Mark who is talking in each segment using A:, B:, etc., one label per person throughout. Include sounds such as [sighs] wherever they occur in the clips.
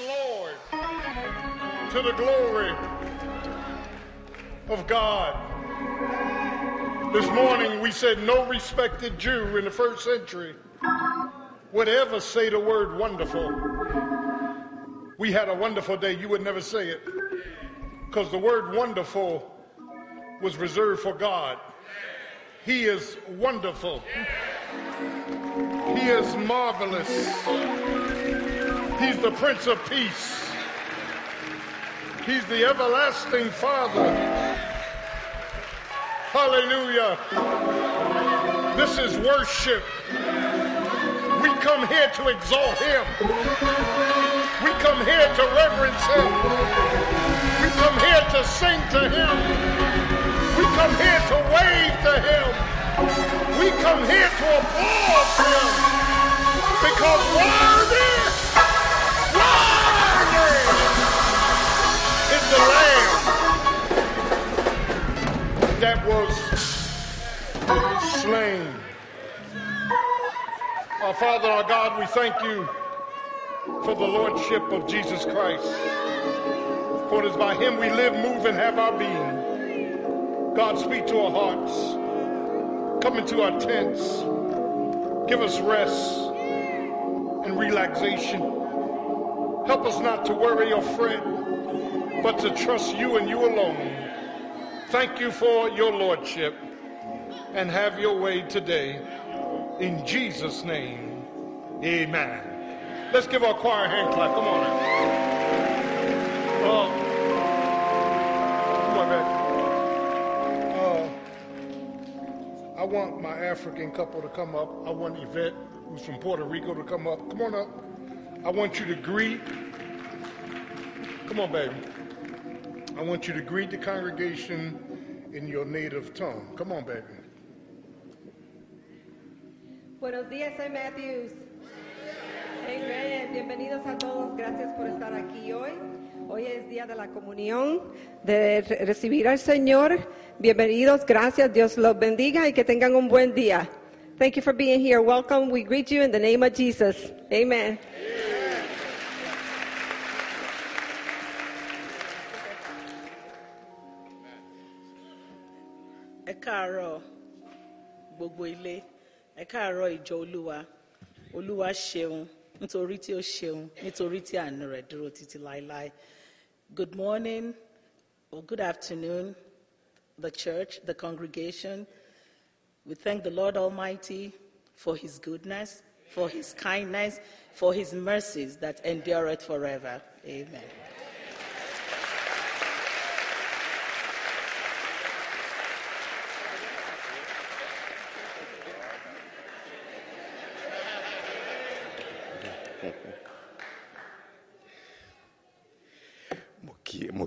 A: Lord to the glory of God. This morning we said no respected Jew in the first century would ever say the word wonderful. We had a wonderful day, you would never say it. Because the word wonderful was reserved for God. He is wonderful. He is marvelous. He's the Prince of Peace. He's the everlasting Father. Hallelujah. This is worship. We come here to exalt him. We come here to reverence him. We come here to sing to him. We come here to wave to him. We come here to applaud him. Because worthy, That was slain. Our Father, our God, we thank you for the Lordship of Jesus Christ. For it is by him we live, move, and have our being. God, speak to our hearts. Come into our tents. Give us rest and relaxation. Help us not to worry or fret, but to trust you and you alone. Thank you for your Lordship and have your way today. In Jesus' name, amen. Let's give our choir a hand clap. Come on. Uh, come on. Uh, I want my African couple to come up. I want Yvette, who's from Puerto Rico, to come up. Come on up. I want you to greet. Come on, baby. I want you to greet the congregation in your native tongue. Come on, baby.
B: Buenos días, soy Matthews. Amen. Bienvenidos a todos. Gracias por estar aquí hoy. Hoy es día de la comunión, de recibir al Señor. Bienvenidos. Gracias. Dios los bendiga y que tengan un buen día. Thank you for being here. Welcome. We greet you in the name of Jesus. Amen.
C: ẹ káàárọ̀ gbogbo ilé. Ẹ káàárọ̀ ìjọ olúwa. Olúwa ṣeun nítorí tí ó ṣeun nítorí tí àánú rẹ̀ dúró títí láéláé. Good morning or good afternoon the church the congregation. We thank the lord almighty for his goodness for his kindness for his mercies that endureth forever. Amen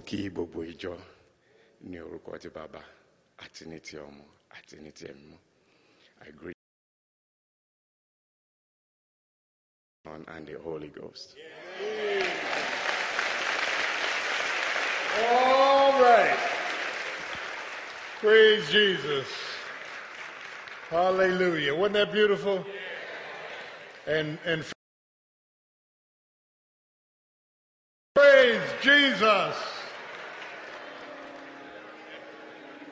D: kí gbogbo ìjọ ní orúkọ ti bàbá àti ní ti ọmọ àti ní ti ẹ̀mí mọ́. I and the Holy Ghost.
A: All right. Praise Jesus. Hallelujah. Wasn't that beautiful? And and praise Jesus.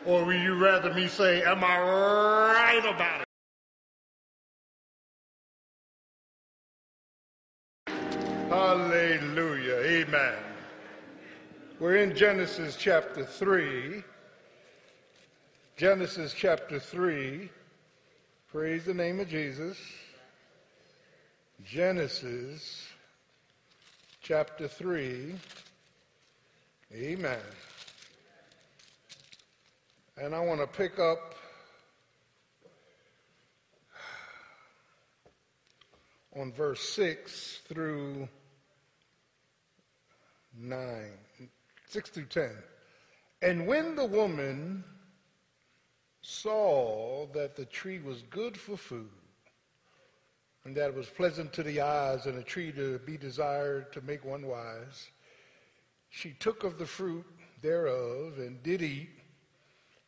A: Or would you rather me say, Am I right about it? Hallelujah. Amen. We're in Genesis chapter 3. Genesis chapter 3. Praise the name of Jesus. Genesis chapter 3. Amen. And I want to pick up on verse 6 through 9, 6 through 10. And when the woman saw that the tree was good for food, and that it was pleasant to the eyes, and a tree to be desired to make one wise, she took of the fruit thereof and did eat,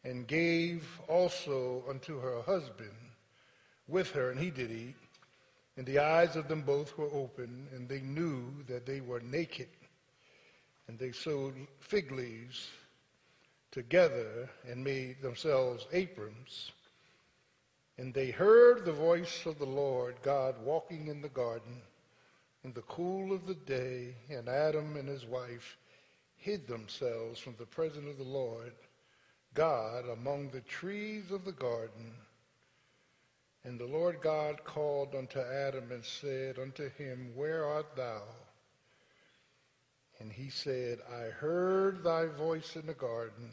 A: and gave also unto her husband with her, and he did eat. And the eyes of them both were open, and they knew that they were naked. And they sewed fig leaves together and made themselves aprons. And they heard the voice of the Lord God walking in the garden in the cool of the day, and Adam and his wife hid themselves from the presence of the Lord God among the trees of the garden. And the Lord God called unto Adam and said unto him, Where art thou? And he said, I heard thy voice in the garden,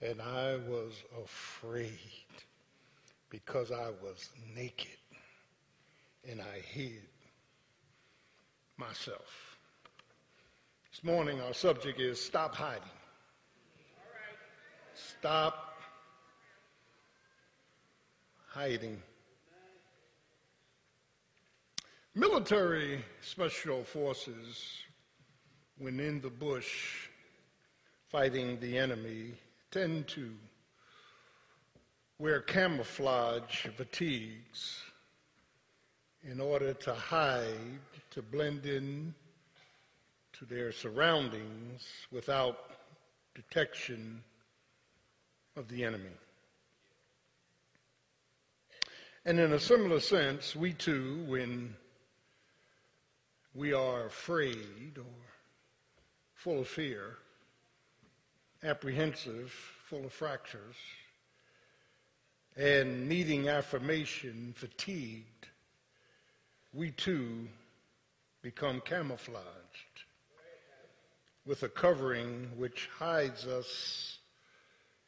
A: and I was afraid because I was naked, and I hid myself. This morning, our subject is stop hiding. Stop hiding. Military special forces, when in the bush fighting the enemy, tend to wear camouflage fatigues in order to hide, to blend in to their surroundings without detection of the enemy. And in a similar sense, we too, when we are afraid or full of fear, apprehensive, full of fractures, and needing affirmation, fatigued, we too become camouflaged with a covering which hides us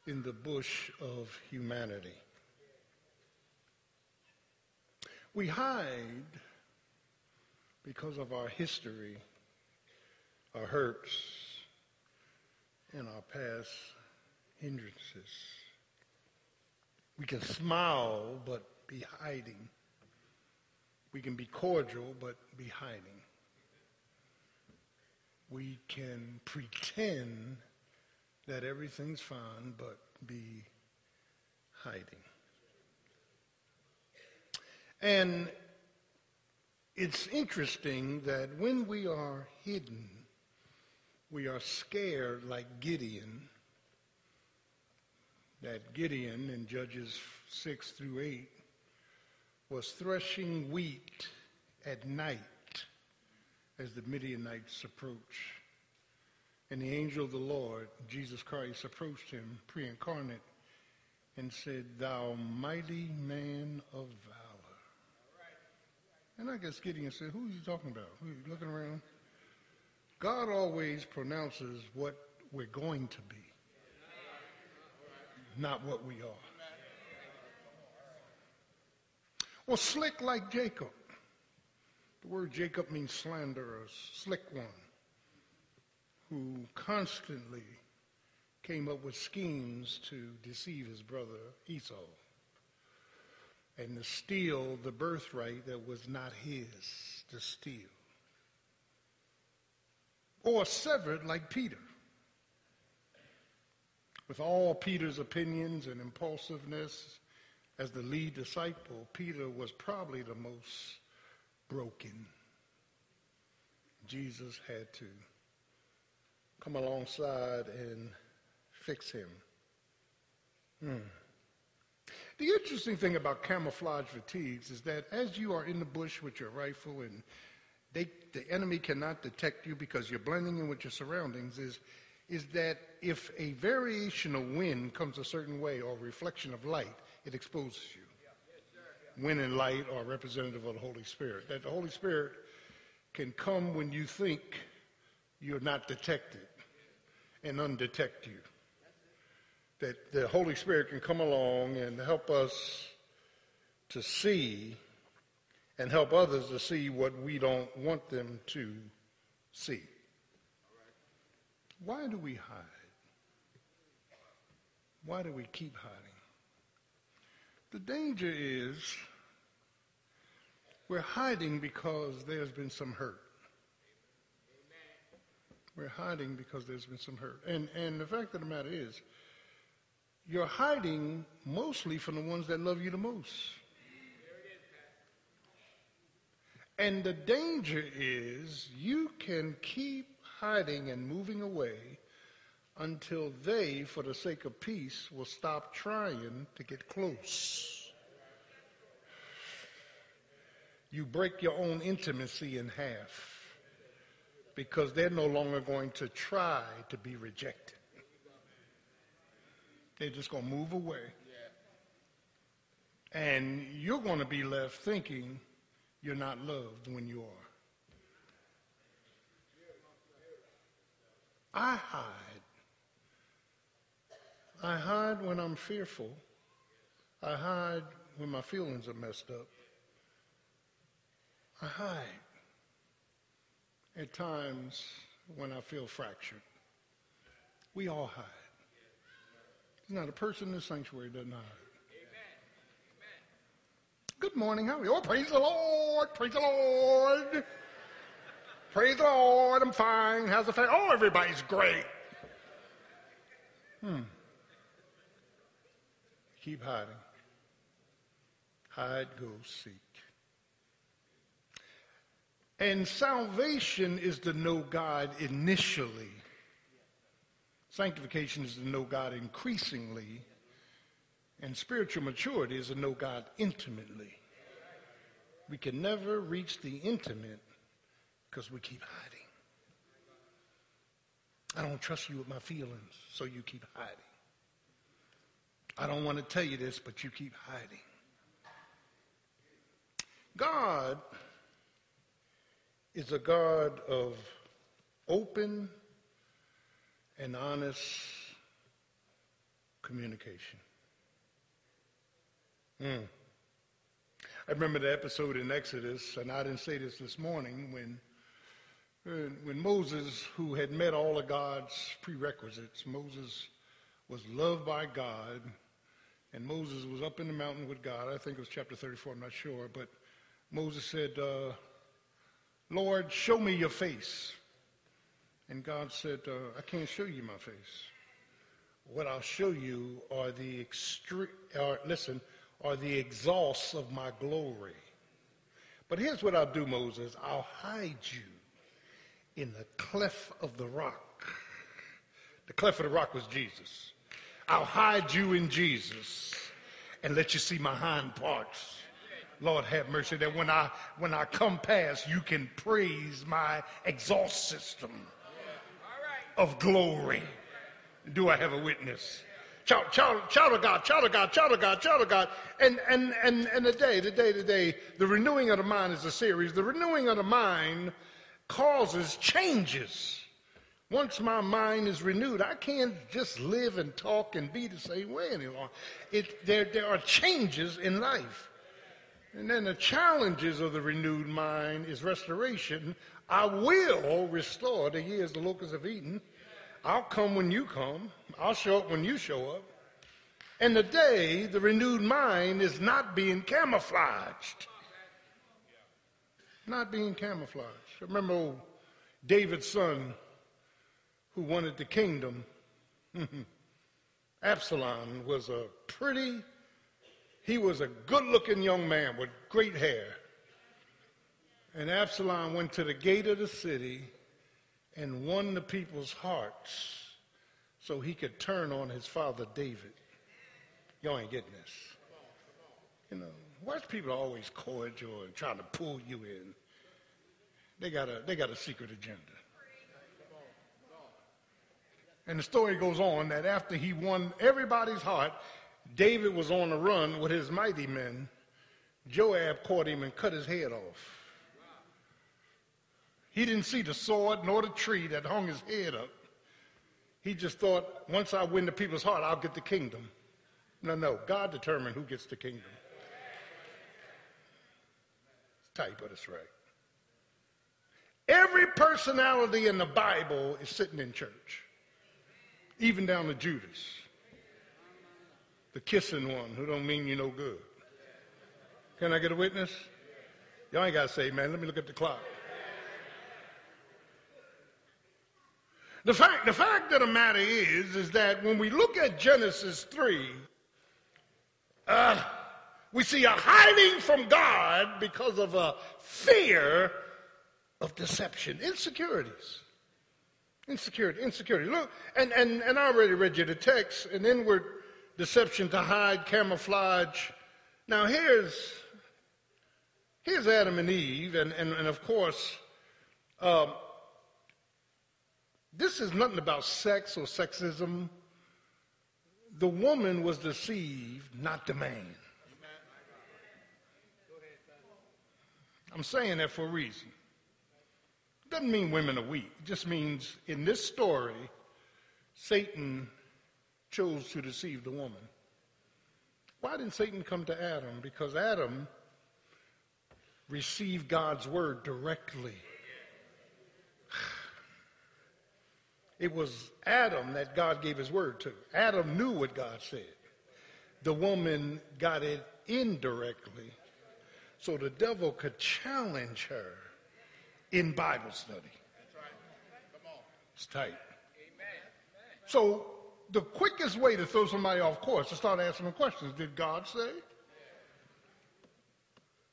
A: in the bush of humanity. We hide because of our history, our hurts, and our past hindrances. We can smile but be hiding. We can be cordial but be hiding. We can pretend that everything's fine but be hiding. And it's interesting that when we are hidden, we are scared like Gideon. That Gideon in Judges 6 through 8 was threshing wheat at night as the Midianites approached. And the angel of the Lord, Jesus Christ, approached him, pre incarnate, and said, Thou mighty man of valor. And I guess Gideon said, Who are you talking about? Who are you looking around? God always pronounces what we're going to be, not what we are. Or slick like Jacob. The word Jacob means slanderous, slick one, who constantly came up with schemes to deceive his brother Esau and to steal the birthright that was not his to steal. Or severed like Peter. With all Peter's opinions and impulsiveness as the lead disciple, Peter was probably the most broken. Jesus had to come alongside and fix him. Hmm. The interesting thing about camouflage fatigues is that as you are in the bush with your rifle and they, the enemy cannot detect you because you're blending in with your surroundings, is, is that if a variation of wind comes a certain way or reflection of light, it exposes you. Wind and light are representative of the Holy Spirit. That the Holy Spirit can come when you think you're not detected and undetect you that the Holy Spirit can come along and help us to see and help others to see what we don't want them to see. Why do we hide? Why do we keep hiding? The danger is we're hiding because there's been some hurt. We're hiding because there's been some hurt. And, and the fact of the matter is, you're hiding mostly from the ones that love you the most. And the danger is you can keep hiding and moving away until they, for the sake of peace, will stop trying to get close. You break your own intimacy in half because they're no longer going to try to be rejected. They're just going to move away. And you're going to be left thinking you're not loved when you are. I hide. I hide when I'm fearful. I hide when my feelings are messed up. I hide at times when I feel fractured. We all hide. There's not a person in the sanctuary doesn't hide. Good morning. How are you? Oh, praise the Lord. Praise the Lord. Praise the Lord. I'm fine. How's the family? Oh, everybody's great. Hmm. Keep hiding. Hide, go, seek. And salvation is to know God initially. Sanctification is to know God increasingly. And spiritual maturity is to know God intimately. We can never reach the intimate because we keep hiding. I don't trust you with my feelings, so you keep hiding. I don't want to tell you this, but you keep hiding. God is a God of open and honest communication. Mm. I remember the episode in Exodus, and I didn't say this this morning, when, when Moses, who had met all of God's prerequisites, Moses was loved by God, and Moses was up in the mountain with God. I think it was chapter 34, I'm not sure, but Moses said, uh, Lord, show me your face. And God said, uh, I can't show you my face. What I'll show you are the extreme, uh, listen, are the exhausts of my glory. But here's what I'll do, Moses. I'll hide you in the cleft of the rock. The cleft of the rock was Jesus. I'll hide you in Jesus and let you see my hind parts. Lord have mercy that when I when I come past you can praise my exhaust system of glory. Do I have a witness? Child, of God, child of God, child of God, child of God. And, and, and, and the day, the day, the day, the renewing of the mind is a series. The renewing of the mind causes changes. Once my mind is renewed, I can't just live and talk and be the same way anymore. It, there, there are changes in life. And then the challenges of the renewed mind is restoration. I will restore the years the locusts have eaten. I'll come when you come. I'll show up when you show up. And today, the renewed mind is not being camouflaged. Not being camouflaged. Remember David's son who wanted the kingdom. [laughs] Absalom was a pretty he was a good looking young man with great hair. And Absalom went to the gate of the city and won the people's hearts so he could turn on his father David. Y'all ain't getting this. You know, white people are always cordial and trying to pull you in. They got a, they got a secret agenda. And the story goes on that after he won everybody's heart, David was on the run with his mighty men. Joab caught him and cut his head off. He didn't see the sword nor the tree that hung his head up. He just thought, once I win the people's heart, I'll get the kingdom. No, no, God determined who gets the kingdom. It's tight, but it's right. Every personality in the Bible is sitting in church, even down to Judas the kissing one who don't mean you no good. Can I get a witness? Y'all ain't got to say, man, let me look at the clock. The fact, the fact of the matter is, is that when we look at Genesis 3, uh, We see a hiding from God because of a fear of deception, insecurities. Insecurity, insecurity. Look, and, and, and I already read you the text, an inward deception to hide, camouflage. Now here's here's Adam and Eve, and, and, and of course, um, this is nothing about sex or sexism. The woman was deceived, not the man. I'm saying that for a reason. Doesn't mean women are weak. It just means in this story, Satan chose to deceive the woman. Why didn't Satan come to Adam? Because Adam received God's word directly. It was Adam that God gave his word to. Adam knew what God said. The woman got it indirectly so the devil could challenge her in Bible study. That's right. Come on. It's tight. Amen. So the quickest way to throw somebody off course is to start asking them questions. Did God say?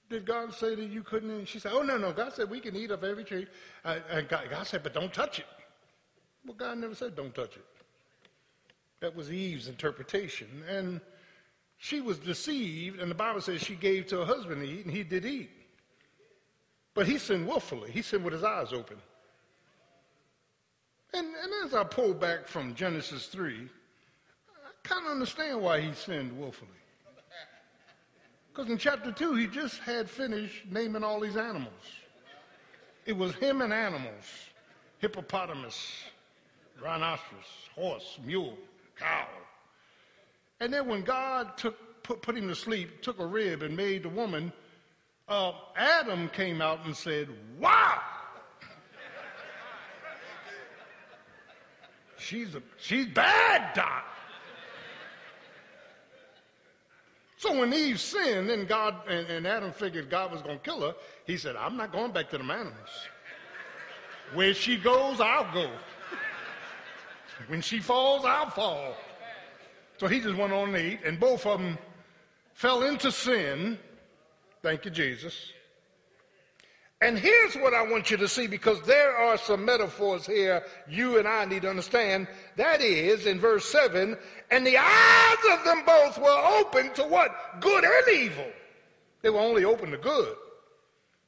A: Did God say that you couldn't? And she said, Oh, no, no. God said we can eat of every tree. Uh, and God, God said, but don't touch it. Well, God never said don't touch it. That was Eve's interpretation. And she was deceived, and the Bible says she gave to her husband to eat, and he did eat. But he sinned willfully. He sinned with his eyes open. And, and as I pull back from Genesis 3, I kind of understand why he sinned willfully. Because in chapter 2, he just had finished naming all these animals. It was him and animals hippopotamus, rhinoceros, horse, mule, cow. And then when God took, put, put him to sleep, took a rib and made the woman, uh, Adam came out and said, Wow! She's, a, she's bad, Doc. So when Eve sinned, and God and, and Adam figured God was going to kill her, he said, I'm not going back to the animals. Where she goes, I'll go. When she falls, I'll fall. So he just went on and ate, and both of them fell into sin. Thank you, Jesus. And here's what I want you to see because there are some metaphors here you and I need to understand. That is, in verse 7, and the eyes of them both were open to what? Good and evil. They were only open to good.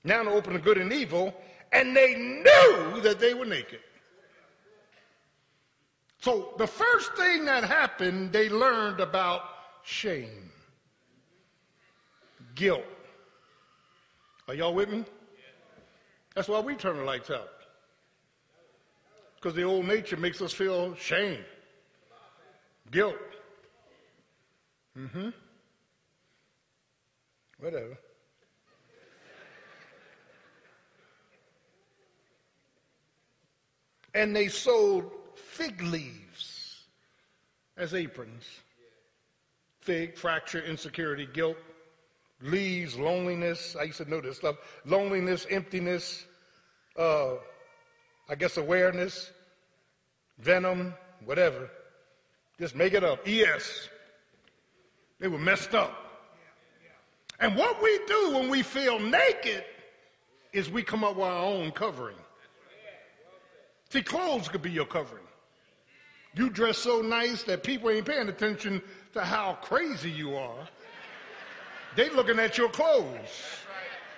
A: Now they're open to good and evil, and they knew that they were naked. So the first thing that happened, they learned about shame, guilt. Are y'all with me? That's why we turn the lights out. Because the old nature makes us feel shame, guilt. Mm-hmm. Whatever. And they sold fig leaves as aprons. Fig, fracture, insecurity, guilt, leaves, loneliness. I used to know this stuff. Loneliness, emptiness, uh, I guess awareness, venom, whatever. Just make it up. ES. They were messed up. And what we do when we feel naked is we come up with our own covering. See, clothes could be your covering. You dress so nice that people ain't paying attention to how crazy you are. They looking at your clothes.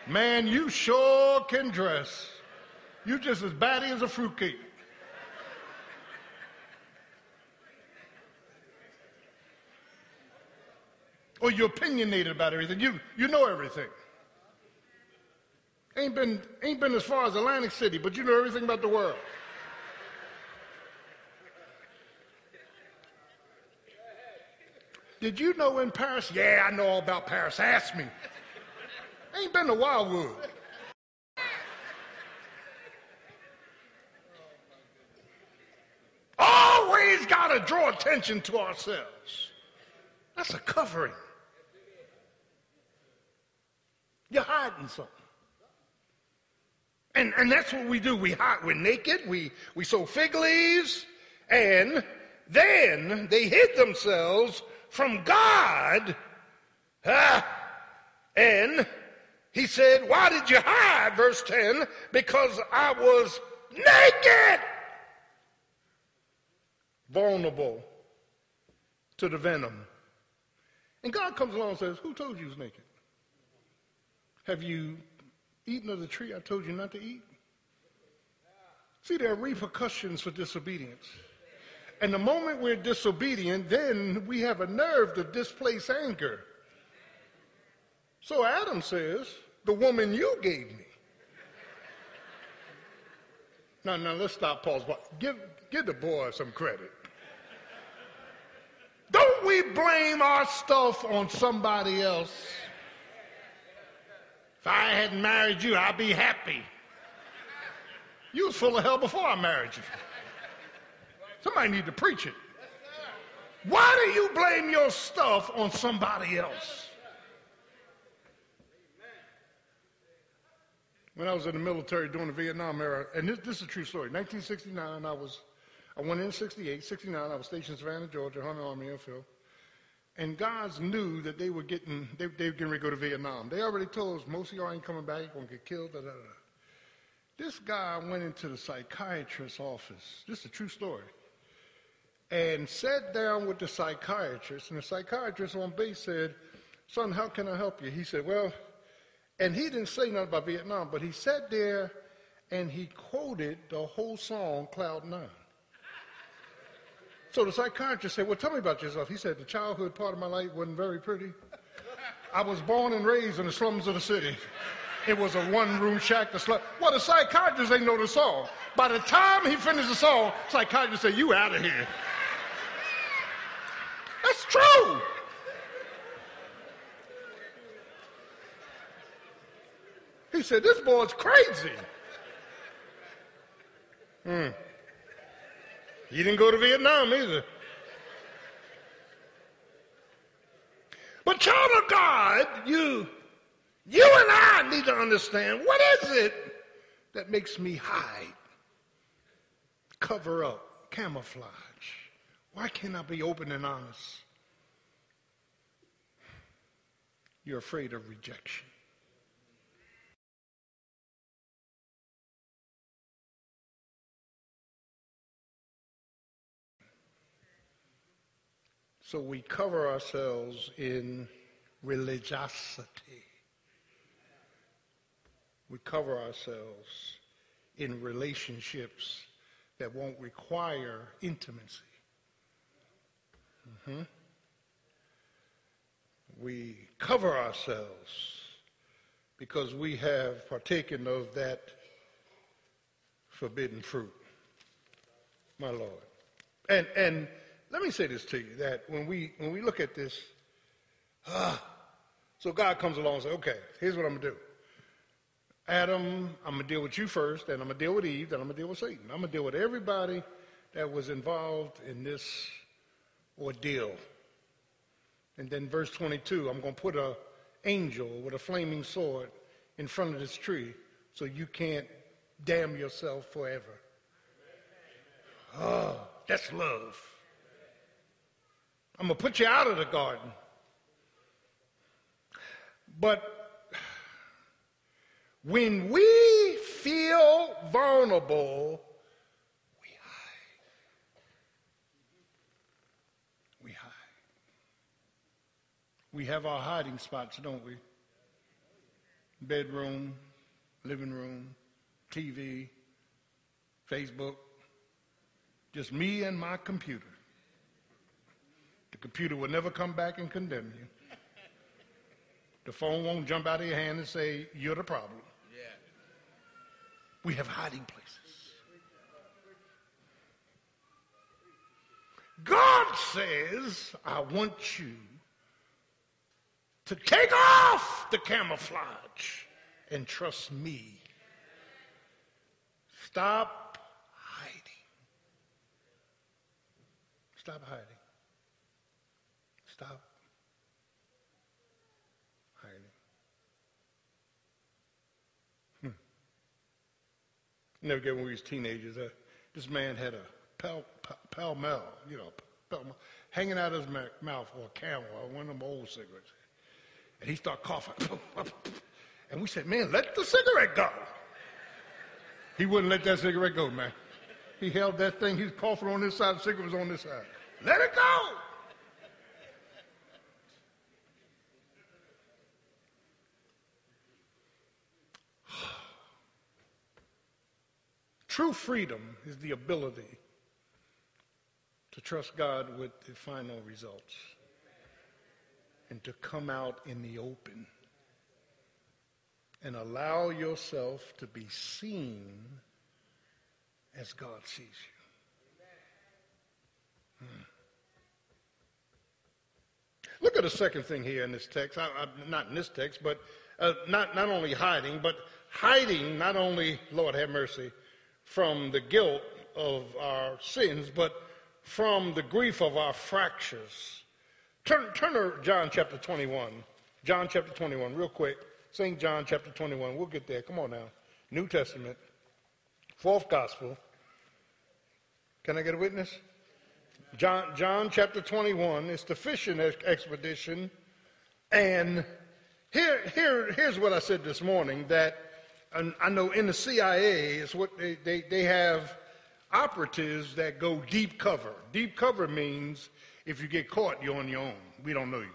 A: Man, you sure can dress. You just as batty as a fruitcake. Or you're opinionated about everything. You, you know everything. Ain't been, ain't been as far as Atlantic City, but you know everything about the world. Did you know in Paris? Yeah, I know all about Paris. Ask me. Ain't been to Wildwood. Always got to draw attention to ourselves. That's a covering. You're hiding something. And, and that's what we do. We hide. We're naked. We, we sew fig leaves. And then they hid themselves from God. Ah, And he said, Why did you hide? Verse 10 Because I was naked, vulnerable to the venom. And God comes along and says, Who told you was naked? Have you eaten of the tree I told you not to eat? See, there are repercussions for disobedience. And the moment we're disobedient, then we have a nerve to displace anger. So Adam says, The woman you gave me. Now, now let's stop, pause. Give, give the boy some credit. Don't we blame our stuff on somebody else? If I hadn't married you, I'd be happy. You was full of hell before I married you. Somebody need to preach it. Why do you blame your stuff on somebody else? When I was in the military during the Vietnam era, and this, this is a true story. 1969, I was, I went in 68, 69, I was stationed in Savannah, Georgia, Hunter Army Airfield. And guys knew that they were getting, they, they were getting ready to go to Vietnam. They already told us, most of y'all ain't coming back, you're going to get killed, da, da, da. This guy went into the psychiatrist's office. This is a true story. And sat down with the psychiatrist, and the psychiatrist on base said, Son, how can I help you? He said, Well, and he didn't say nothing about Vietnam, but he sat there and he quoted the whole song, Cloud Nine. So the psychiatrist said, Well, tell me about yourself. He said, The childhood part of my life wasn't very pretty. I was born and raised in the slums of the city. It was a one room shack. The slum. Well, the psychiatrist ain't know the song. By the time he finished the song, psychiatrist said, You out of here. That's true. He said, This boy's crazy. Hmm. He didn't go to Vietnam either. But child of God, you, you and I need to understand what is it that makes me hide, cover up, camouflage? Why can't I be open and honest? You're afraid of rejection. So we cover ourselves in religiosity. We cover ourselves in relationships that won't require intimacy. Mm-hmm. We cover ourselves because we have partaken of that forbidden fruit, my Lord. And, and let me say this to you that when we when we look at this, ah, so God comes along and says, okay, here's what I'm gonna do. Adam, I'm gonna deal with you first, then I'm gonna deal with Eve, then I'm gonna deal with Satan. I'm gonna deal with everybody that was involved in this ordeal. And then verse 22, I'm gonna put a angel with a flaming sword in front of this tree so you can't damn yourself forever. Oh, that's love. I'm going to put you out of the garden. But when we feel vulnerable, we hide. We hide. We have our hiding spots, don't we? Bedroom, living room, TV, Facebook. Just me and my computer. The computer will never come back and condemn you. The phone won't jump out of your hand and say, You're the problem. Yeah. We have hiding places. God says, I want you to take off the camouflage and trust me. Stop hiding. Stop hiding. Stop hiding. Hmm. Never get when we was teenagers. Uh, this man had a pal, pal, Pall Mall, you know, pal, hanging out of his mouth or a camel one of them old cigarettes. And he started coughing. [laughs] And we said, man, let the cigarette go. He wouldn't let that cigarette go, man. He held that thing. He was coughing on this side. The cigarette was on this side. Let it go. [sighs] True freedom is the ability to trust God with the final results and to come out in the open and allow yourself to be seen as God sees you. Hmm. Look at the second thing here in this text. I, I, not in this text, but uh, not, not only hiding, but hiding not only, Lord have mercy, from the guilt of our sins, but from the grief of our fractures. Turn, turn to John chapter 21. John chapter 21, real quick. St. John chapter 21. We'll get there. Come on now. New Testament, fourth gospel. Can I get a witness? John, John chapter 21. It's the fishing expedition. And here, here, here's what I said this morning that I know in the CIA is what they, they, they have operatives that go deep cover. Deep cover means if you get caught, you're on your own. We don't know you.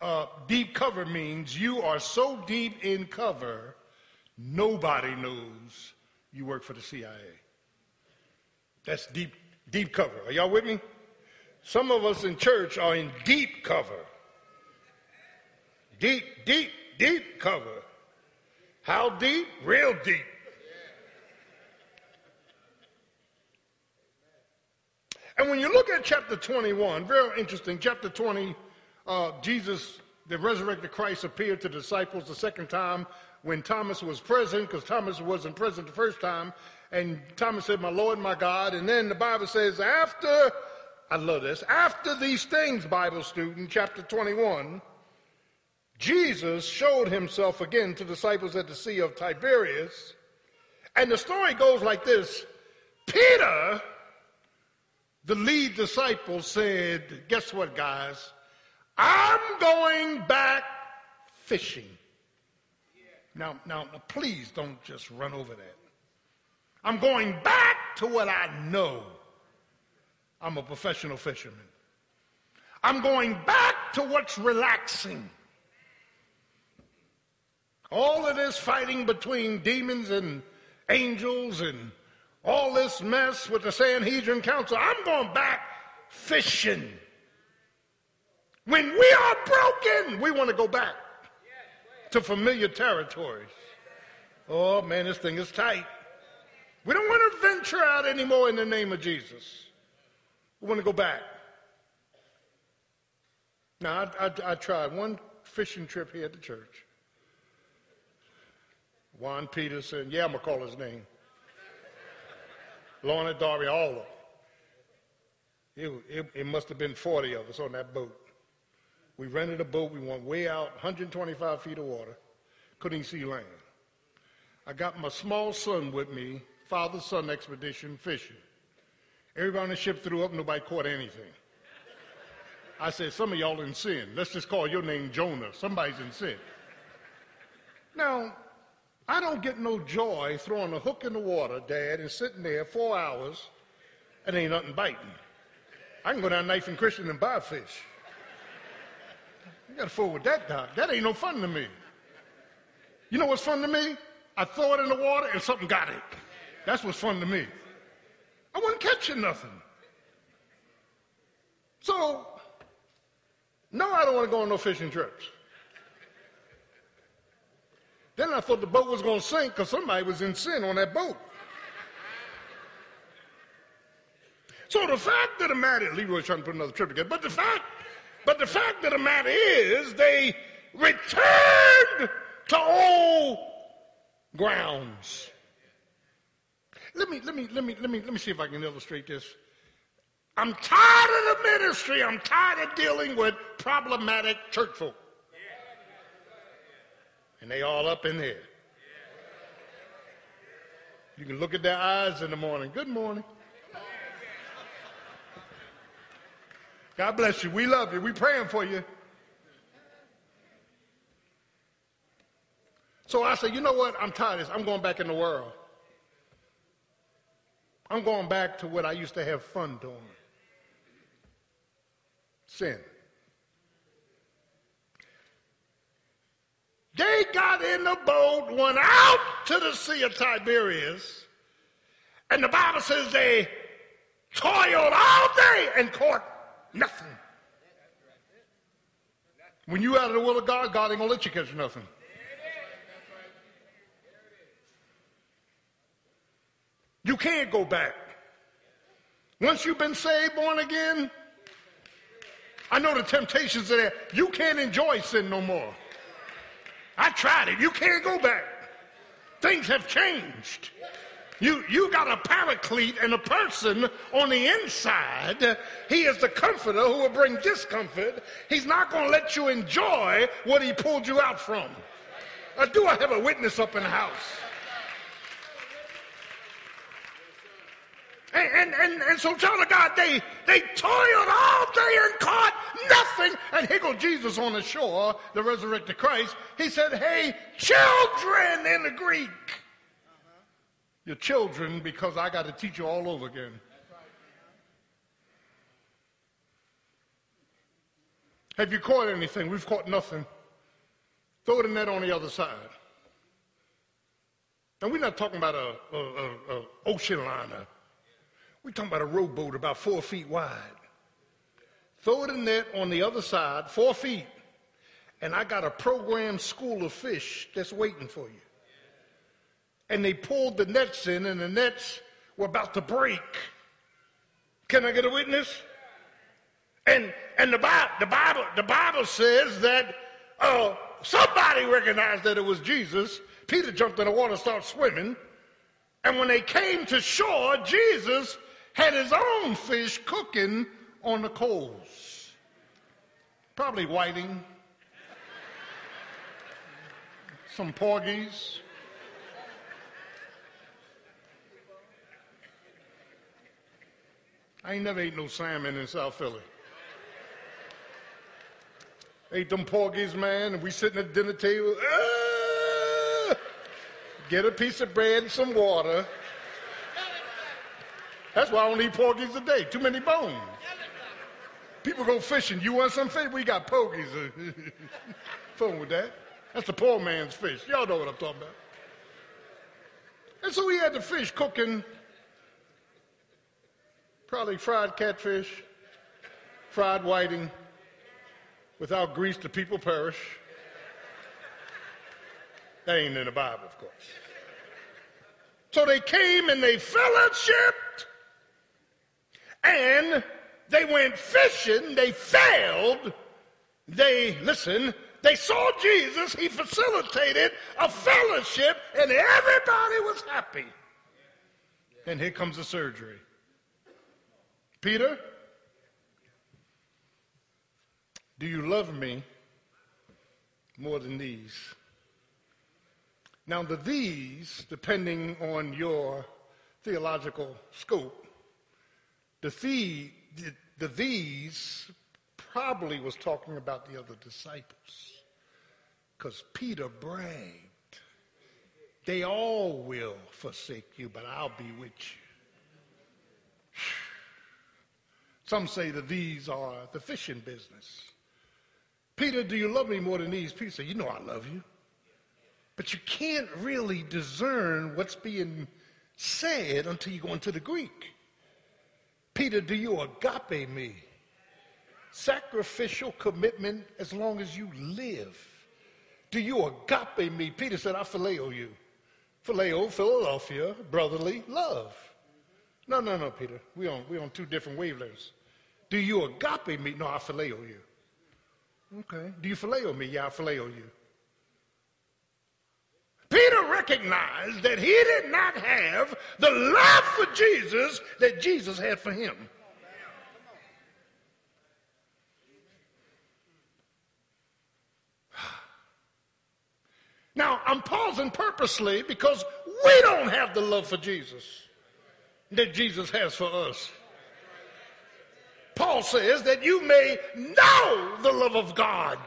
A: Uh, deep cover means you are so deep in cover, nobody knows you work for the CIA. That's deep, deep cover. Are y'all with me? Some of us in church are in deep cover. Deep, deep, deep cover. How deep? Real deep. And when you look at chapter 21, very interesting, chapter 20, uh, Jesus, the resurrected Christ, appeared to disciples the second time when Thomas was present, because Thomas wasn't present the first time. And Thomas said, My Lord, my God. And then the Bible says, after, I love this, after these things, Bible student, chapter 21, Jesus showed himself again to disciples at the Sea of Tiberias. And the story goes like this Peter, the lead disciple, said, Guess what, guys? I'm going back fishing. Now, now, please don't just run over that. I'm going back to what I know. I'm a professional fisherman. I'm going back to what's relaxing. All of this fighting between demons and angels and all this mess with the Sanhedrin Council, I'm going back fishing. When we are broken, we want to go back to familiar territories. Oh man, this thing is tight. We don't want to venture out anymore in the name of Jesus. We want to go back. Now, I, I, I tried one fishing trip here at the church. Juan Peterson, yeah, I'm going to call his name. Lorna Darby, all of them. It, it, it, must have been 40 of us on that boat. We rented a boat. We went way out, 125 feet of water. Couldn't see land. I got my small son with me, father son expedition fishing. Everybody on the ship threw up, nobody caught anything. I said, Some of y'all in sin. Let's just call your name Jonah. Somebody's in sin. Now, I don't get no joy throwing a hook in the water, Dad, and sitting there four hours and ain't nothing biting. I can go down Ninth and Christian and buy fish. You got to fool with that, Doc. That ain't no fun to me. You know what's fun to me? I throw it in the water and something got it. That's what's fun to me. I wasn't catching nothing. So, no, I don't want to go on no fishing trips. Then I thought the boat was going to sink because somebody was in sin on that boat. So the fact of the matter, Leroy's trying to put another trip together, but the fact, but the fact of the matter is they returned to old grounds. Let me, let me, let me, let me, let me see if I can illustrate this. I'm tired of the ministry. I'm tired of dealing with problematic church folk and they all up in there. You can look at their eyes in the morning. Good morning. God bless you. We love you. We praying for you. So I said, you know what? I'm tired of this. I'm going back in the world. I'm going back to what I used to have fun doing. Sin. They got in the boat, went out to the Sea of Tiberias, and the Bible says they toiled all day and caught nothing. When you out of the will of God, God ain't gonna let you catch nothing. You can't go back. Once you've been saved, born again, I know the temptations are there. You can't enjoy sin no more. I tried it. You can't go back. Things have changed. You, you got a paraclete and a person on the inside. He is the comforter who will bring discomfort. He's not going to let you enjoy what he pulled you out from. Uh, do I have a witness up in the house? And, and, and, and, so, child of God, they, they toiled all day and caught nothing. And here Jesus on the shore, the resurrected Christ. He said, Hey, children in the Greek. You're children because I got to teach you all over again. Have you caught anything? We've caught nothing. Throw the net on the other side. And we're not talking about a, a, a, a ocean liner. We're talking about a rowboat about four feet wide. Throw the net on the other side, four feet, and I got a programmed school of fish that's waiting for you and they pulled the nets in, and the nets were about to break. Can I get a witness? And and the Bible the Bible the Bible says that uh, somebody recognized that it was Jesus. Peter jumped in the water, started swimming, and when they came to shore, Jesus had his own fish cooking on the coals. Probably whiting, some porgies. I ain't never ate no salmon in South Philly. Ate them porgies, man, and we sitting at the dinner table. Ah! Get a piece of bread and some water. That's why I don't eat porgies a day. Too many bones. People go fishing. You want some fish? We got porgies. [laughs] Fun with that. That's the poor man's fish. Y'all know what I'm talking about. And so we had the fish cooking Probably fried catfish, fried whiting. Without grease, the people perish. That ain't in the Bible, of course. So they came and they fellowshipped and they went fishing. They failed. They, listen, they saw Jesus. He facilitated a fellowship and everybody was happy. And here comes the surgery. Peter, do you love me more than these? Now, the these, depending on your theological scope, the, the, the these probably was talking about the other disciples. Because Peter bragged, they all will forsake you, but I'll be with you. [sighs] Some say that these are the fishing business. Peter, do you love me more than these? Peter said, You know I love you. But you can't really discern what's being said until you go into the Greek. Peter, do you agape me? Sacrificial commitment as long as you live. Do you agape me? Peter said, I phileo you. Phileo, Philadelphia, brotherly love. No, no, no, Peter. We on we on two different wavelengths. Do you agape me? No, I phileo you. Okay. Do you phileo me? Yeah, I phileo you. Peter recognized that he did not have the love for Jesus that Jesus had for him. Now, I'm pausing purposely because we don't have the love for Jesus that Jesus has for us. Paul says that you may know the love of God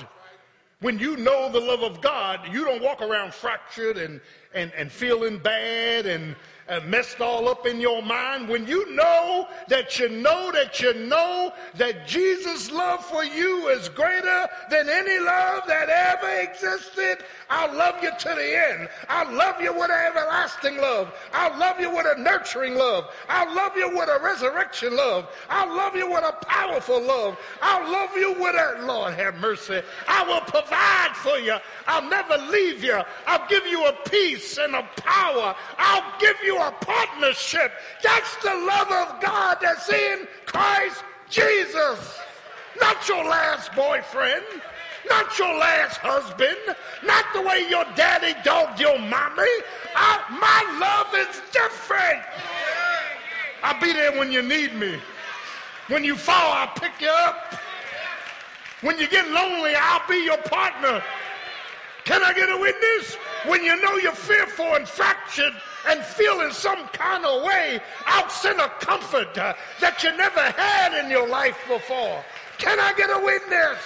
A: When you know the love of God, you don't walk around fractured and, and, and feeling bad and, uh, messed all up in your mind, when you know that you know that you know that Jesus' love for you is greater than any love that ever existed, I'll love you to the end. I'll love you with an everlasting love. I'll love you with a nurturing love. I'll love you with a resurrection love. I'll love you with a powerful love. I'll love you with a, Lord have mercy. I will provide for you. I'll never leave you. I'll give you a peace and a power. I'll give you a partnership. That's the love of God that's in Christ Jesus. Not your last boyfriend, not your last husband, not the way your daddy dogged your mommy. I, my love is different. I'll be there when you need me. When you fall, I'll pick you up. When you get lonely, I'll be your partner. Can I get a witness? When you know you're fearful and fractured and feeling some kind of way, send a comfort uh, that you never had in your life before. Can I get a witness?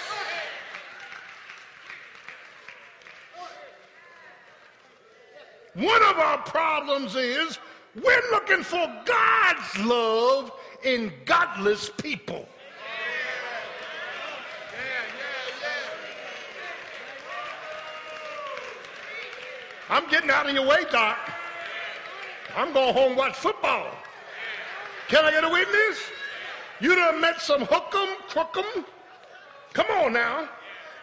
A: One of our problems is we're looking for God's love in godless people. I'm getting out of your way, Doc. I'm going home watch football. Can I get a witness? You done met some hookem, crookem? Come on now.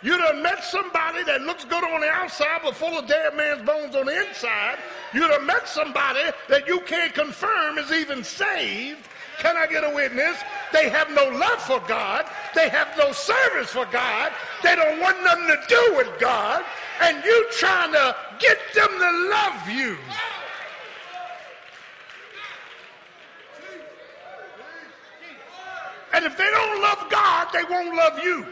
A: You done met somebody that looks good on the outside but full of dead man's bones on the inside. You done met somebody that you can't confirm is even saved. Can I get a witness? They have no love for God. They have no service for God. They don't want nothing to do with God. And you trying to get them to love you. And if they don't love God, they won't love you.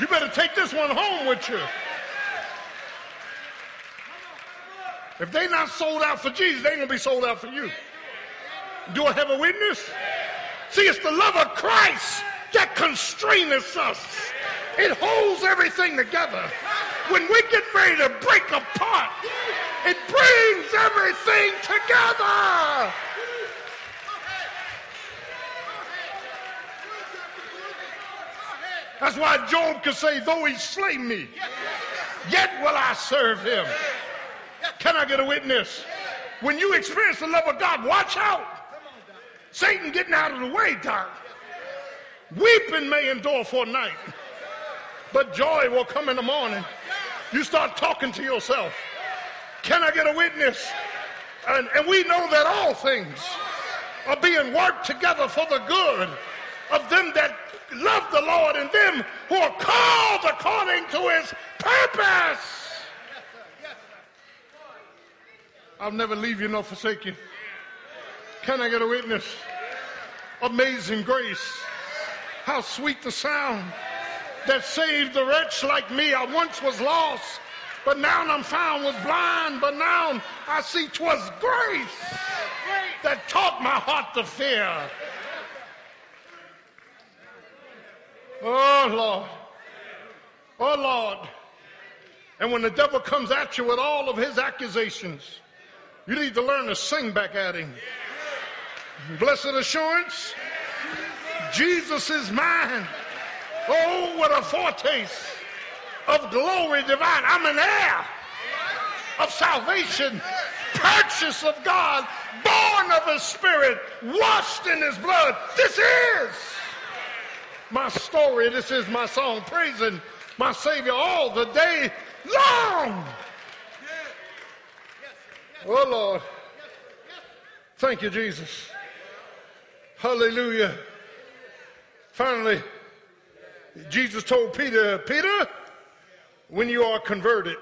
A: You better take this one home with you. If they're not sold out for Jesus, they ain't gonna be sold out for you. Do I have a witness? See, it's the love of Christ that constraineth us. It holds everything together. When we get ready to break apart, it brings everything together. That's why Job could say, though he slay me, yet will I serve him. Can I get a witness? When you experience the love of God, watch out. Satan getting out of the way, Doc. Weeping may endure for a night, but joy will come in the morning. You start talking to yourself. Can I get a witness? And, and we know that all things are being worked together for the good of them that love the Lord and them who are called according to his purpose. I'll never leave you nor forsake you. Can I get a witness? Amazing grace. How sweet the sound that saved a wretch like me. I once was lost, but now I'm found, was blind, but now I see 'twas grace that taught my heart to fear. Oh, Lord. Oh, Lord. And when the devil comes at you with all of his accusations, you need to learn to sing back at him. Blessed assurance, Jesus is mine. Oh, what a foretaste of glory divine. I'm an heir of salvation, purchase of God, born of his spirit, washed in his blood. This is my story. This is my song, praising my Savior all the day long. Oh, Lord. Thank you, Jesus. Hallelujah. Finally, Jesus told Peter, Peter, when you are converted,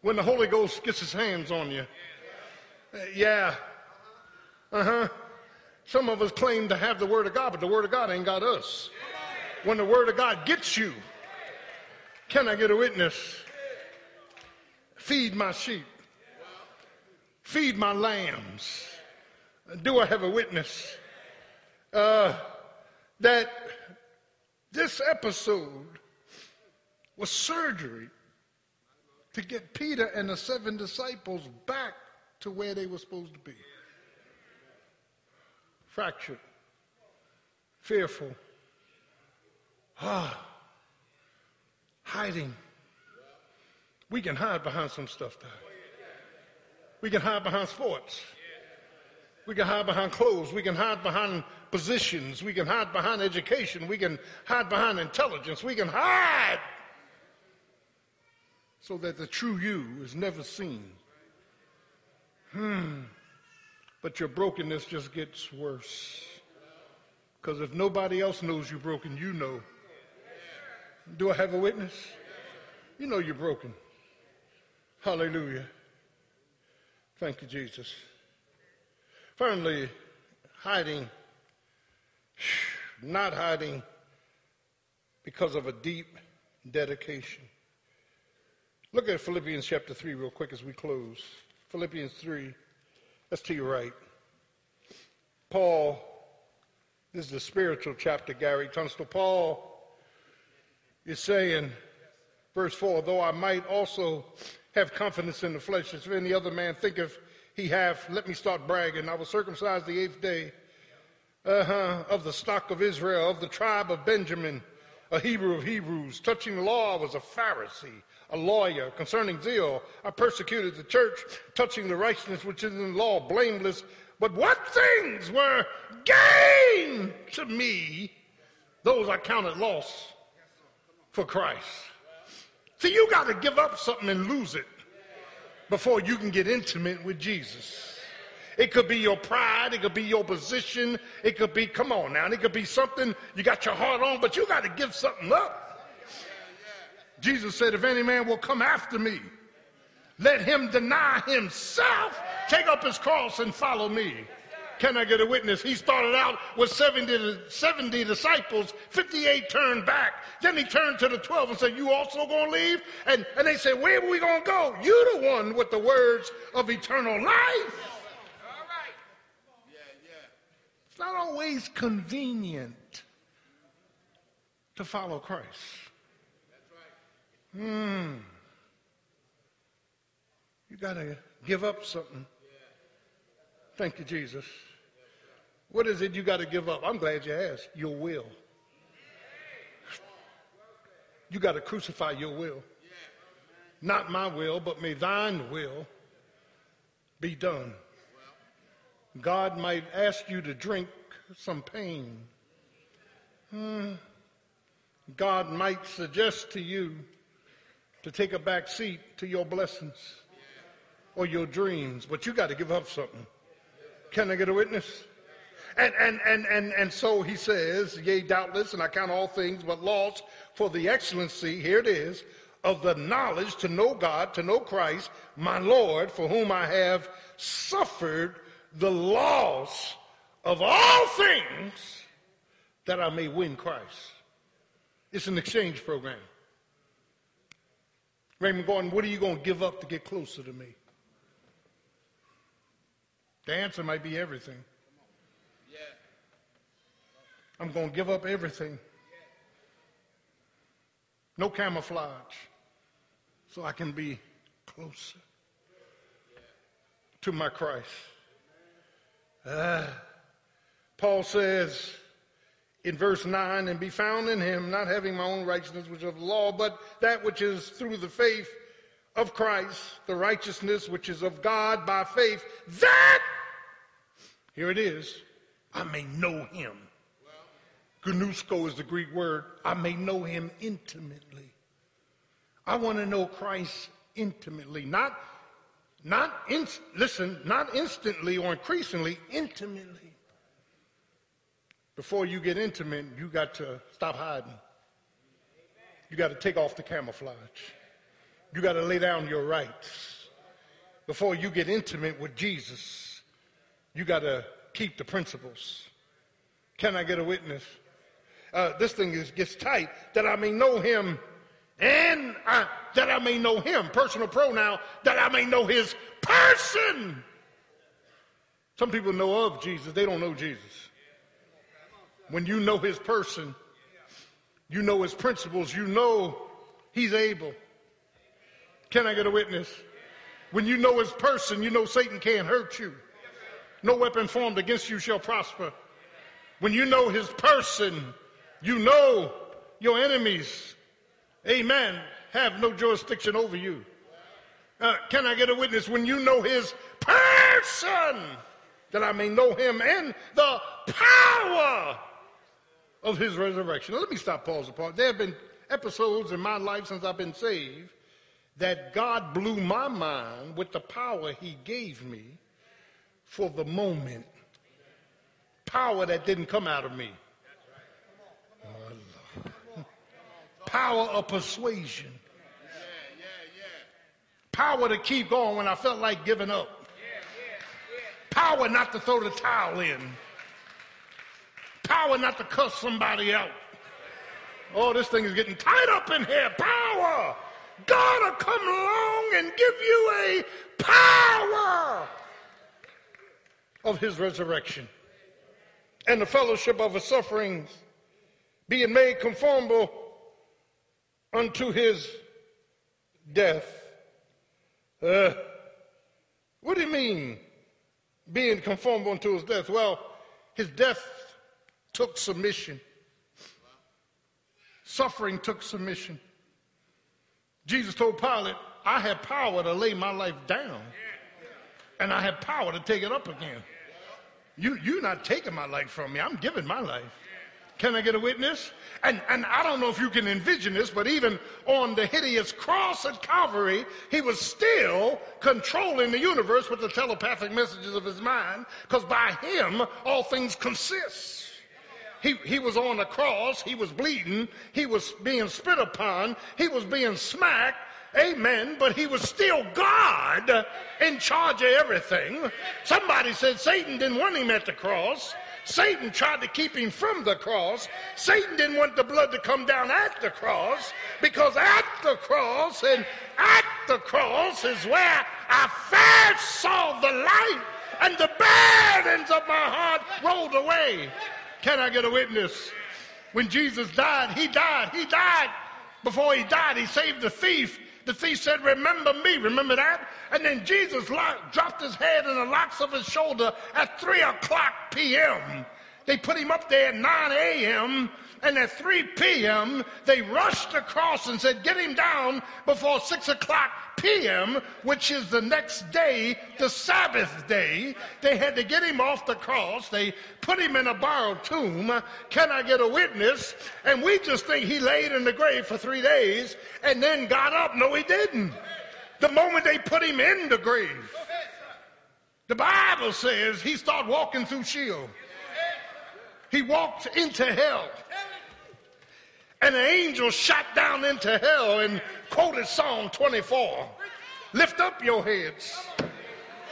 A: when the Holy Ghost gets his hands on you, yeah, uh huh. Some of us claim to have the Word of God, but the Word of God ain't got us. When the Word of God gets you, can I get a witness? Feed my sheep. Feed my lambs. Do I have a witness? Uh, that This episode was surgery to get Peter and the seven disciples back to where they were supposed to be. Fractured, fearful, ah, hiding. We can hide behind some stuff, though. We can hide behind sports. We can hide behind clothes. We can hide behind positions. We can hide behind education. We can hide behind intelligence. We can hide so that the true you is never seen. Hmm. But your brokenness just gets worse. Because if nobody else knows you're broken, you know. Do I have a witness? You know you're broken. Hallelujah. Thank you, Jesus. Finally, hiding, [sighs] not hiding because of a deep dedication. Look at Philippians chapter 3 real quick as we close. Philippians 3, that's to your right. Paul, this is the spiritual chapter, Gary Tunstall. Paul is saying, verse 4, though I might also have confidence in the flesh, as if any other man thinketh he hath, let me start bragging. I was circumcised the eighth day uh-huh, of the stock of Israel, of the tribe of Benjamin, a Hebrew of Hebrews. Touching the law, I was a Pharisee a lawyer. Concerning zeal, I persecuted the church, touching the righteousness which is in the law, blameless. But what things were gain to me, those I counted loss for Christ. See, you got to give up something and lose it before you can get intimate with Jesus. It could be your pride. It could be your position. It could be, come on now, it could be something you got your heart on, but you got to give something up. Jesus said, If any man will come after me, let him deny himself, take up his cross, and follow me. Can I get a witness? He started out with 70, 70 disciples, 58 turned back. Then he turned to the 12 and said, You also going to leave? And, and they said, Where are we going to go? You the one with the words of eternal life. It's not always convenient to follow Christ. Hmm. You got to give up something. Thank you, Jesus. What is it you got to give up? I'm glad you asked. Your will. You got to crucify your will. Not my will, but may thine will be done. God might ask you to drink some pain. Hmm. God might suggest to you to take a back seat to your blessings or your dreams, but you got to give up something. Can I get a witness? And, and, and, and, and so he says, Yea, doubtless, and I count all things but loss for the excellency, here it is, of the knowledge to know God, to know Christ, my Lord, for whom I have suffered the loss of all things that I may win Christ. It's an exchange program. Raymond Gordon, what are you going to give up to get closer to me? The answer might be everything. I'm going to give up everything. No camouflage. So I can be closer to my Christ. Uh, Paul says, in verse 9, and be found in him, not having my own righteousness, which is of the law, but that which is through the faith of Christ, the righteousness which is of God by faith, that, here it is, I may know him. Gnosko is the Greek word. I may know him intimately. I want to know Christ intimately. Not, not in, listen, not instantly or increasingly, intimately. Before you get intimate, you got to stop hiding. You got to take off the camouflage. You got to lay down your rights. Before you get intimate with Jesus, you got to keep the principles. Can I get a witness? Uh, this thing is, gets tight that I may know him and I, that I may know him, personal pronoun, that I may know his person. Some people know of Jesus, they don't know Jesus when you know his person, You know his principles. You know he's able. Can I get a witness? When you know his person, you know Satan can't hurt you. No weapon formed against you shall prosper. When you know his person, you know your enemies, amen, have no jurisdiction over you. Uh, can I get a witness? When you know his person, that I may know him and the power of his resurrection. Now, let me stop, pause apart. There have been episodes in my life since I've been saved that God blew my mind with the power he gave me for the moment. Power that didn't come out of me. Power of persuasion. Power to keep going when I felt like giving up. Power not to throw the towel in. Power not to cuss somebody out. Oh, this thing is getting tied up in here. Power. God will come along and give you a power of his resurrection and the fellowship of his sufferings, being made conformable unto his death. Uh, what do you mean, being conformable unto his death? Well, his death took submission. Suffering took submission. Jesus told Pilate, I have power to lay my life down, and I have power to take it up again. You, you're not taking my life from me. I'm giving my life. Can I get a witness? And, and I don't know if you can envision this, but even on the hideous cross at Calvary, he was still controlling the universe with the telepathic messages of his mind, because by him, all things consist. He, he was on the cross, he was bleeding, he was being spit upon, he was being smacked, Amen. But he was still God in charge of everything. Somebody said Satan didn't want him at the cross. Satan tried to keep him from the cross. Satan didn't want the blood to come down at the cross because at the cross and at the cross is where I first saw the light and the burdens of my heart rolled away. Can I get a witness? When Jesus died, he died. He died. Before he died, he saved the thief the thief said, Remember me. Remember that? And then Jesus dropped his head in the locks of his shoulder at 3 o'clock p.m. They put him up there at 9 a.m. And at 3 p.m., they rushed across and said, Get him down before 6 o'clock p.m., which is the next day, the Sabbath day. They had to get him off the cross. They put him in a borrowed tomb. Can I get a witness? And we just think he laid in the grave for three days and then got up. No, he didn't. The moment they put him in the grave, the Bible says he started walking through Sheol. He walked into hell. And an angel shot down into hell and quoted Psalm 24. Lift up your heads,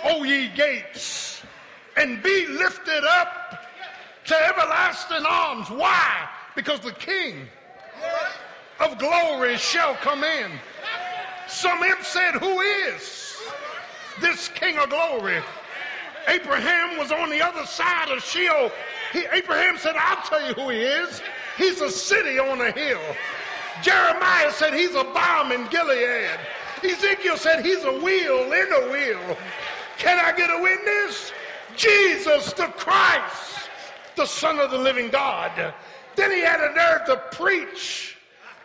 A: O ye gates, and be lifted up to everlasting arms. Why? Because the King of glory shall come in. Some imp said, Who is this King of glory? Abraham was on the other side of Sheol. He, Abraham said, I'll tell you who he is. He's a city on a hill. Jeremiah said he's a balm in Gilead. Ezekiel said he's a wheel in a wheel. Can I get a witness? Jesus the Christ, the Son of the living God. Then he had a nerve to preach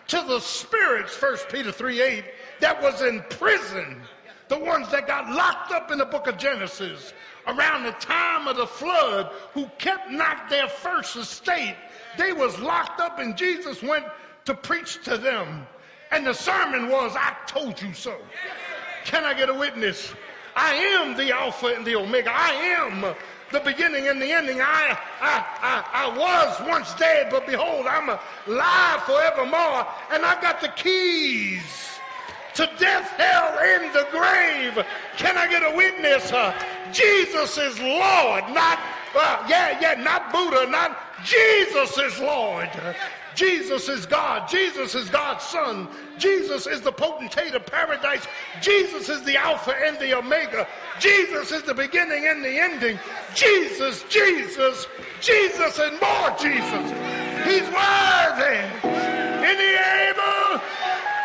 A: to the spirits, 1 Peter 3 8, that was in prison, the ones that got locked up in the book of Genesis around the time of the flood, who kept not their first estate. They was locked up and Jesus went to preach to them. And the sermon was, I told you so. Can I get a witness? I am the Alpha and the Omega. I am the beginning and the ending. I, I, I, I was once dead, but behold, I'm alive forevermore. And I've got the keys to death, hell, and the grave. Can I get a witness? Uh, Jesus is Lord, not, uh, yeah, yeah, not Buddha, not Jesus is Lord. Jesus is God. Jesus is God's Son. Jesus is the potentate of paradise. Jesus is the Alpha and the Omega. Jesus is the beginning and the ending. Jesus, Jesus, Jesus, and more Jesus. He's worthy. Isn't he able?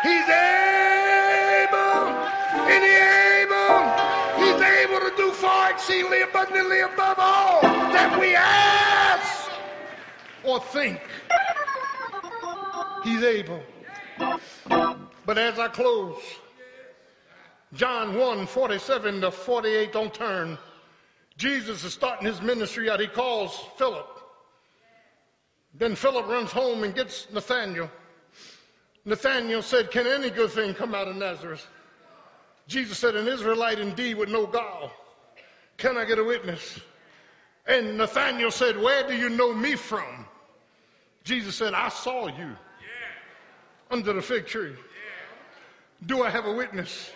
A: He's able. Isn't he able? He's able to do far exceedingly abundantly above all that we ask or think. He's able. But as I close, John 1 47 to 48, don't turn. Jesus is starting his ministry out. He calls Philip. Then Philip runs home and gets Nathanael. Nathanael said, Can any good thing come out of Nazareth? Jesus said, An Israelite indeed with no gall. Can I get a witness? And Nathanael said, Where do you know me from? Jesus said, I saw you yeah. under the fig tree. Yeah. Do I have a witness?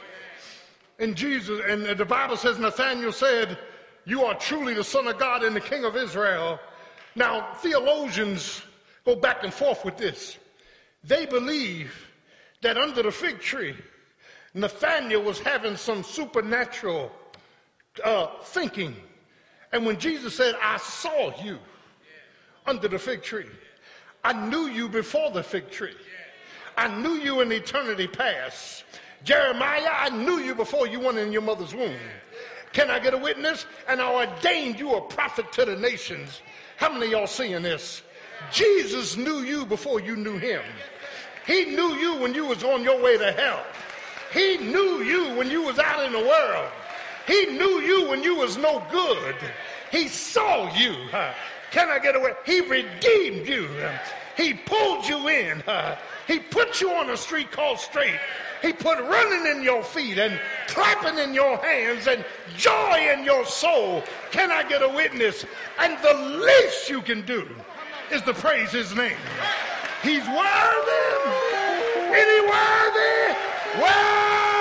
A: And Jesus, and the Bible says, Nathanael said, You are truly the Son of God and the King of Israel. Now, theologians go back and forth with this. They believe that under the fig tree, Nathanael was having some supernatural uh, thinking. And when Jesus said, I saw you under the fig tree, I knew you before the fig tree. I knew you in eternity past. Jeremiah, I knew you before you went in your mother's womb. Can I get a witness? And I ordained you a prophet to the nations. How many y'all seeing this? Jesus knew you before you knew him. He knew you when you was on your way to hell. He knew you when you was out in the world. He knew you when you was no good. He saw you. Can I get away? He redeemed you. He pulled you in. He put you on a street called straight. He put running in your feet and clapping in your hands and joy in your soul. Can I get a witness? And the least you can do is to praise his name. He's worthy. Any worthy? Worthy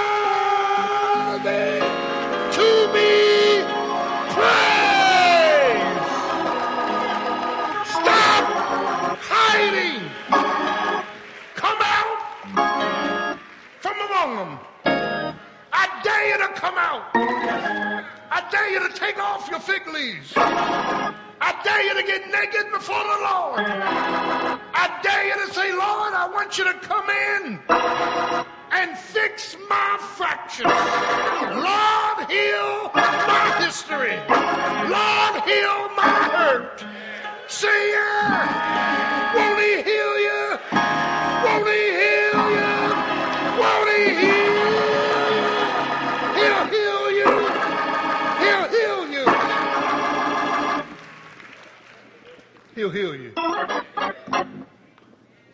A: them. I dare you to come out. I dare you to take off your fig leaves. I dare you to get naked before the Lord. I dare you to say, Lord, I want you to come in and fix my fractures. Lord, heal my history. Lord, heal my hurt. See ya. He'll heal you.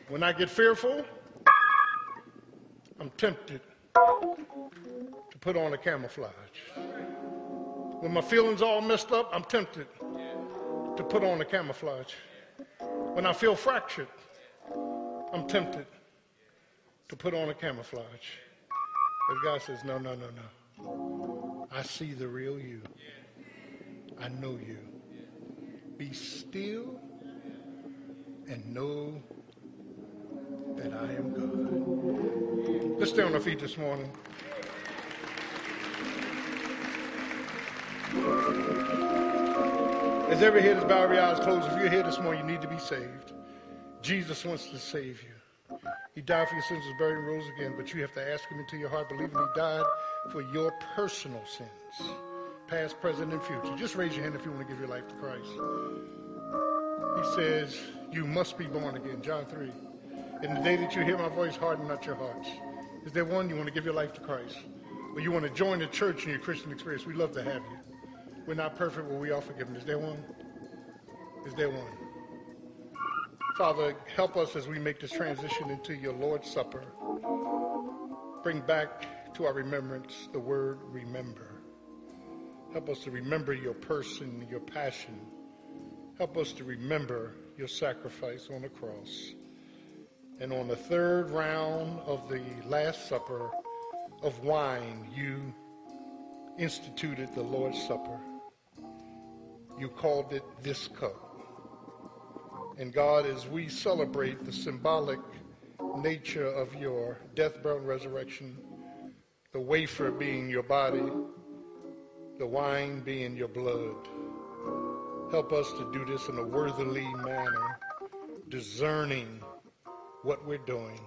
A: When I get fearful, I'm tempted to put on a camouflage. When my feelings all messed up, I'm tempted to put on a camouflage. When I feel fractured, I'm tempted to put on a camouflage. But God says, no, no, no, no. I see the real you. I know you. Be still and know that I am God. Let's stay on our feet this morning. As every head is bowed, every eye is closed, if you're here this morning, you need to be saved. Jesus wants to save you. He died for your sins, was buried, and rose again, but you have to ask him into your heart, believing he died for your personal sins, past, present, and future. Just raise your hand if you want to give your life to Christ. He says, you must be born again. John 3. In the day that you hear my voice, harden not your hearts. Is there one you want to give your life to Christ? Or you want to join the church in your Christian experience? We'd love to have you. We're not perfect, but we are forgiven. Is there one? Is there one? Father, help us as we make this transition into your Lord's Supper. Bring back to our remembrance the word remember. Help us to remember your person, your passion. Help us to remember your sacrifice on the cross. And on the third round of the Last Supper of wine, you instituted the Lord's Supper. You called it this cup. And God, as we celebrate the symbolic nature of your death, burial, and resurrection, the wafer being your body, the wine being your blood, help us to do this in a worthily manner, discerning what we're doing.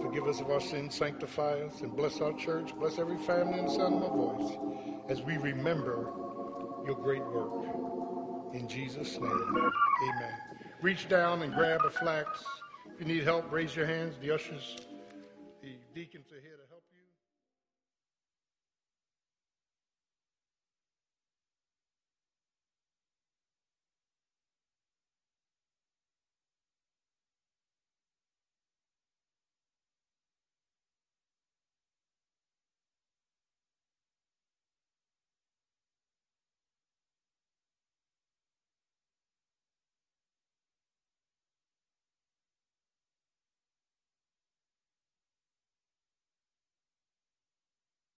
A: Forgive us of our sins, sanctify us, and bless our church. Bless every family in the sound of my voice as we remember your great work. In Jesus' name, amen. Reach down and grab a flax. If you need help, raise your hands. The ushers, the deacons are here